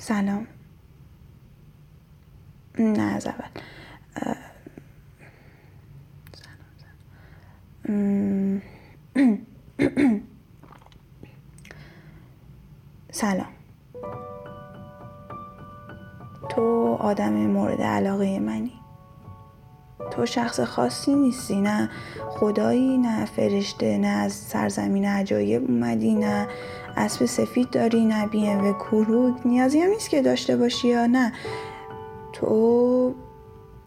سلام. نه از اول. سلام. تو آدم مورد علاقه منی. تو شخص خاصی نیستی نه خدایی نه فرشته نه از سرزمین عجایب اومدی نه اسب سفید داری نه بیم و کروک نیازی هم نیست که داشته باشی یا نه. تو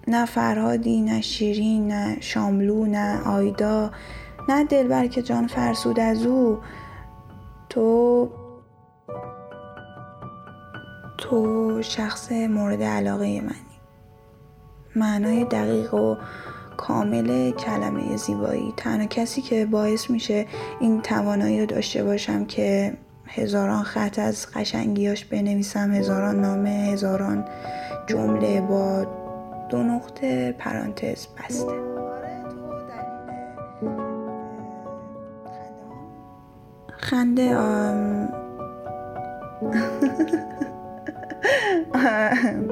نه فرهادی نه شیرین نه شاملو نه آیدا نه دلبر که جان فرسود از او. تو تو شخص مورد علاقه منی. معنای دقیق و کامل کلمه زیبایی. تنها کسی که باعث میشه این توانایی رو داشته باشم که هزاران خط از قشنگیاش بنویسم هزاران نامه هزاران جمله با دو نقطه پرانتز بسته. خنده آم...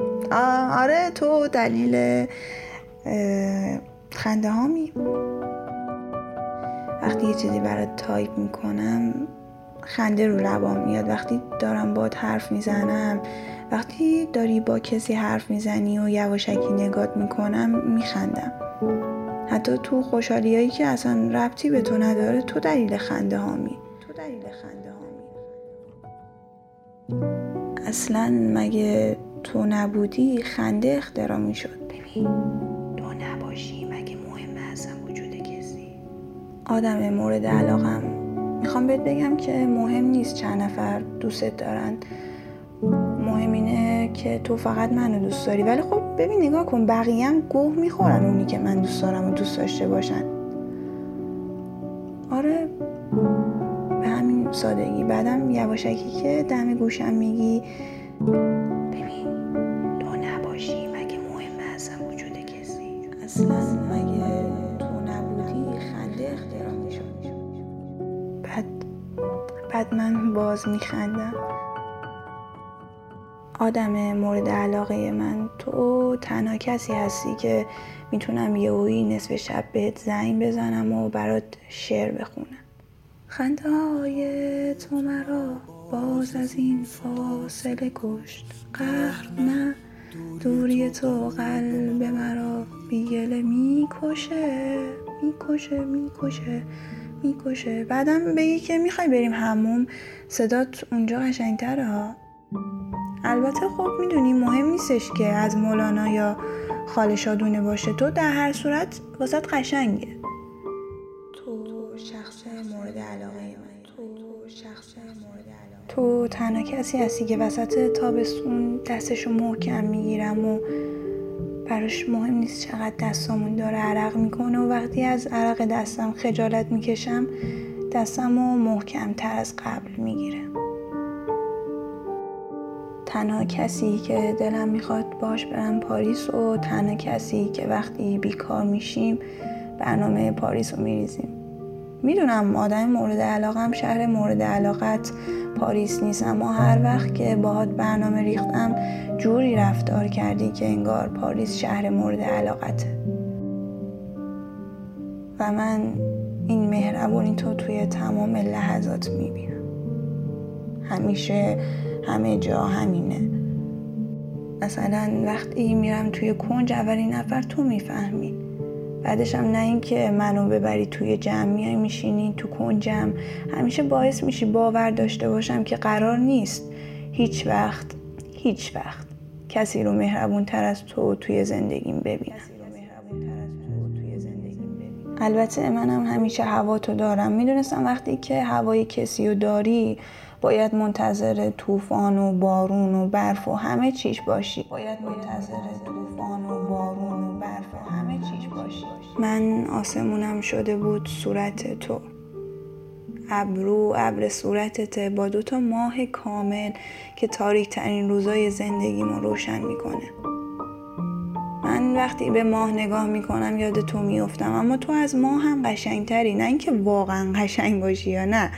آره تو دلیل خنده هامی. وقتی یه چیزی برات تایپ می‌کنم خنده رو لبام میاد. وقتی دارم باد حرف می‌زنم وقتی داری با کسی حرف می‌زنی و یواشکی نگات می‌کنم میخندم. حتی تو خوشحالیایی که اصلا ربطی به تو نداره تو دلیل خنده هامی. تو دلیل خنده هامی. اصلا مگه تو نبودی خنده اختراع می‌شد. ببین تو نباشی مگه مهم اصلا وجود کسی؟ آدم مورد علاقم. می‌خوام بهت بگم که مهم نیست چند نفر دوستت دارن. مهم اینه که تو فقط منو دوست داری. ولی خب ببین نگاه کن بقیه هم گوه می‌خورن اونی که من دوست دارم و دوست داشته باشن. آره به همین سادگی. بعدم یواشکی که دم گوشم میگی. ببین تو نبودی؟ بعد بعد من باز میخندم. آدم مورد علاقه من تو تنها کسی هستی که می‌تونم یهویی نصف شب بهت زنگ بزنم و برات شعر بخونم. خنده های تو مرا باز از این فاصله کشت. قهر نه. دوری تو قلب مرا بیگله می‌کشه می‌کشه می‌کشه می‌کشه. بعدم بگی که می‌خوای بریم هموم صدات اونجا قشنگتره ها. البته خب می‌دونی مهم نیستش که از مولانا یا خال شادونه باشه. تو در هر صورت واسط قشنگه. تو تنها کسی هستی که وسط تابستون دستشو محکم می‌گیرم و براش مهم نیست چقدر دستامون داره عرق می‌کنه و وقتی از عرق دستم خجالت می‌کشم دستم رو محکم تر از قبل می‌گیره. تنها کسی که دلم می‌خواد باش برم پاریس و تنها کسی که وقتی بیکار میشیم برنامه پاریس رو میریزیم. می‌دونم آدم مورد علاقم شهر مورد علاقت پاریس نیست اما هر وقت که باهات برنامه ریختم جوری رفتار کردی که انگار پاریس شهر مورد علاقته. و من این مهربونی تو توی تمام لحظات می‌بینم. همیشه همه جا همینه. مثلا وقتی میرم توی کنج اولین نفر تو می‌فهمی. بعدش هم نه اینکه منو ببری توی جمع میای میشینی تو کنجم. همیشه باعث میشی باور داشته باشم که قرار نیست. هیچ وقت هیچ وقت کسی رو مهربون تر از تو توی زندگیم ببینم البته منم همیشه هوا تو دارم. می‌دونستم وقتی که هوای کسی رو داری باید منتظر طوفان و بارون و برف و همه چیش باشی. باید منتظر طوفان و بارون و برف و همه چیش باشی. من آسمونم شده بود صورت تو. ابرو ابر صورتت با دوتا ماه کامل که تاریک ترین روزای زندگیمو روشن می‌کنه. من وقتی به ماه نگاه می‌کنم یاد تو میفتم اما تو از ماه هم قشنگتری. نه اینکه واقعا قشنگ باشی یا نه.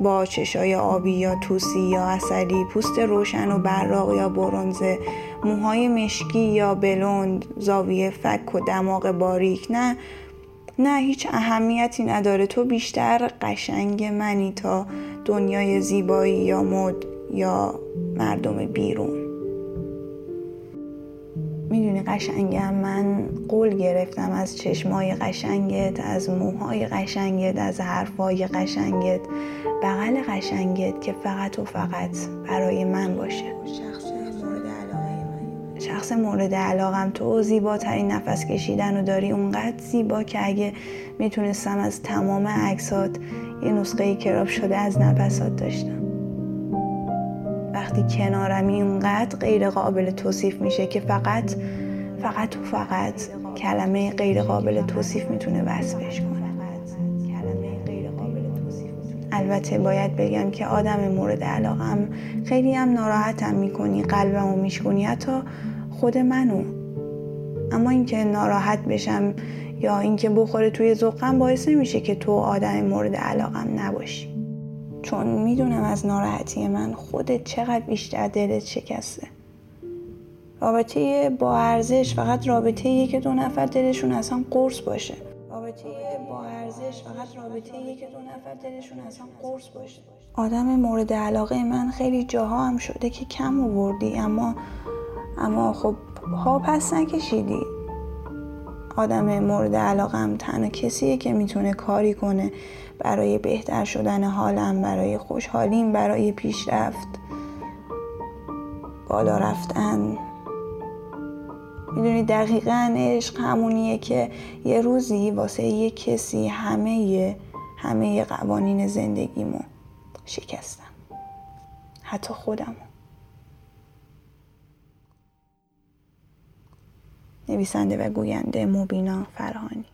با چشای آبی یا توسی یا اصلی پوست روشن و براق یا برونزه موهای مشکی یا بلوند زاویه فک و دماغ باریک. نه نه هیچ اهمیتی نداره. تو بیشتر قشنگ منی تا دنیای زیبایی یا مد یا مردم بیرون. قشنگم. من قول گرفتم از چشمای قشنگت از موهای قشنگت از حرفای قشنگت. بغل قشنگت که فقط و فقط برای من باشه. شخص مورد علاقم تو زیباترین نفس کشیدن و داری اونقدر زیبا که اگه می‌تونستم از تمام عکسات یه نسخه کراب شده از نفسات داشتم. وقتی کنارمی اونقدر غیر قابل توصیف میشه که فقط فقط و فقط کلمه غیر قابل توصیف می‌تونه وصفش کنه. البته باید بگم که آدم مورد علاقم خیلی هم ناراحتم می‌کنی قلبمو میشکنی حتی خود منو. اما اینکه ناراحت بشم یا اینکه بخوره توی ذوقم باعث نمیشه که تو آدم مورد علاقم نباشی. چون می‌دونم از ناراحتی من خودت چقدر بیشتر دلت شکسته. رابطه با ارزش فقط رابطه که دو نفر دلشون اصلا قرص باشه. رابطه با ارزش فقط رابطه که دو نفر دلشون اصلا قرص باشه. آدم مورد علاقه من خیلی جاها هم شده که کم آوردی اما اما خب ها پس نکشیدی. آدم مورد علاقم تنها کسیه که می‌تونه کاری کنه برای بهتر شدن حالم برای خوشحالیم برای پیشرفت بالا رفتن. می‌دونی دقیقا عشق همونیه که یه روزی واسه یه کسی همه همه قوانین زندگیمو شکستم. حتی خودمو. نویسنده و گوینده مبینا فرهانی.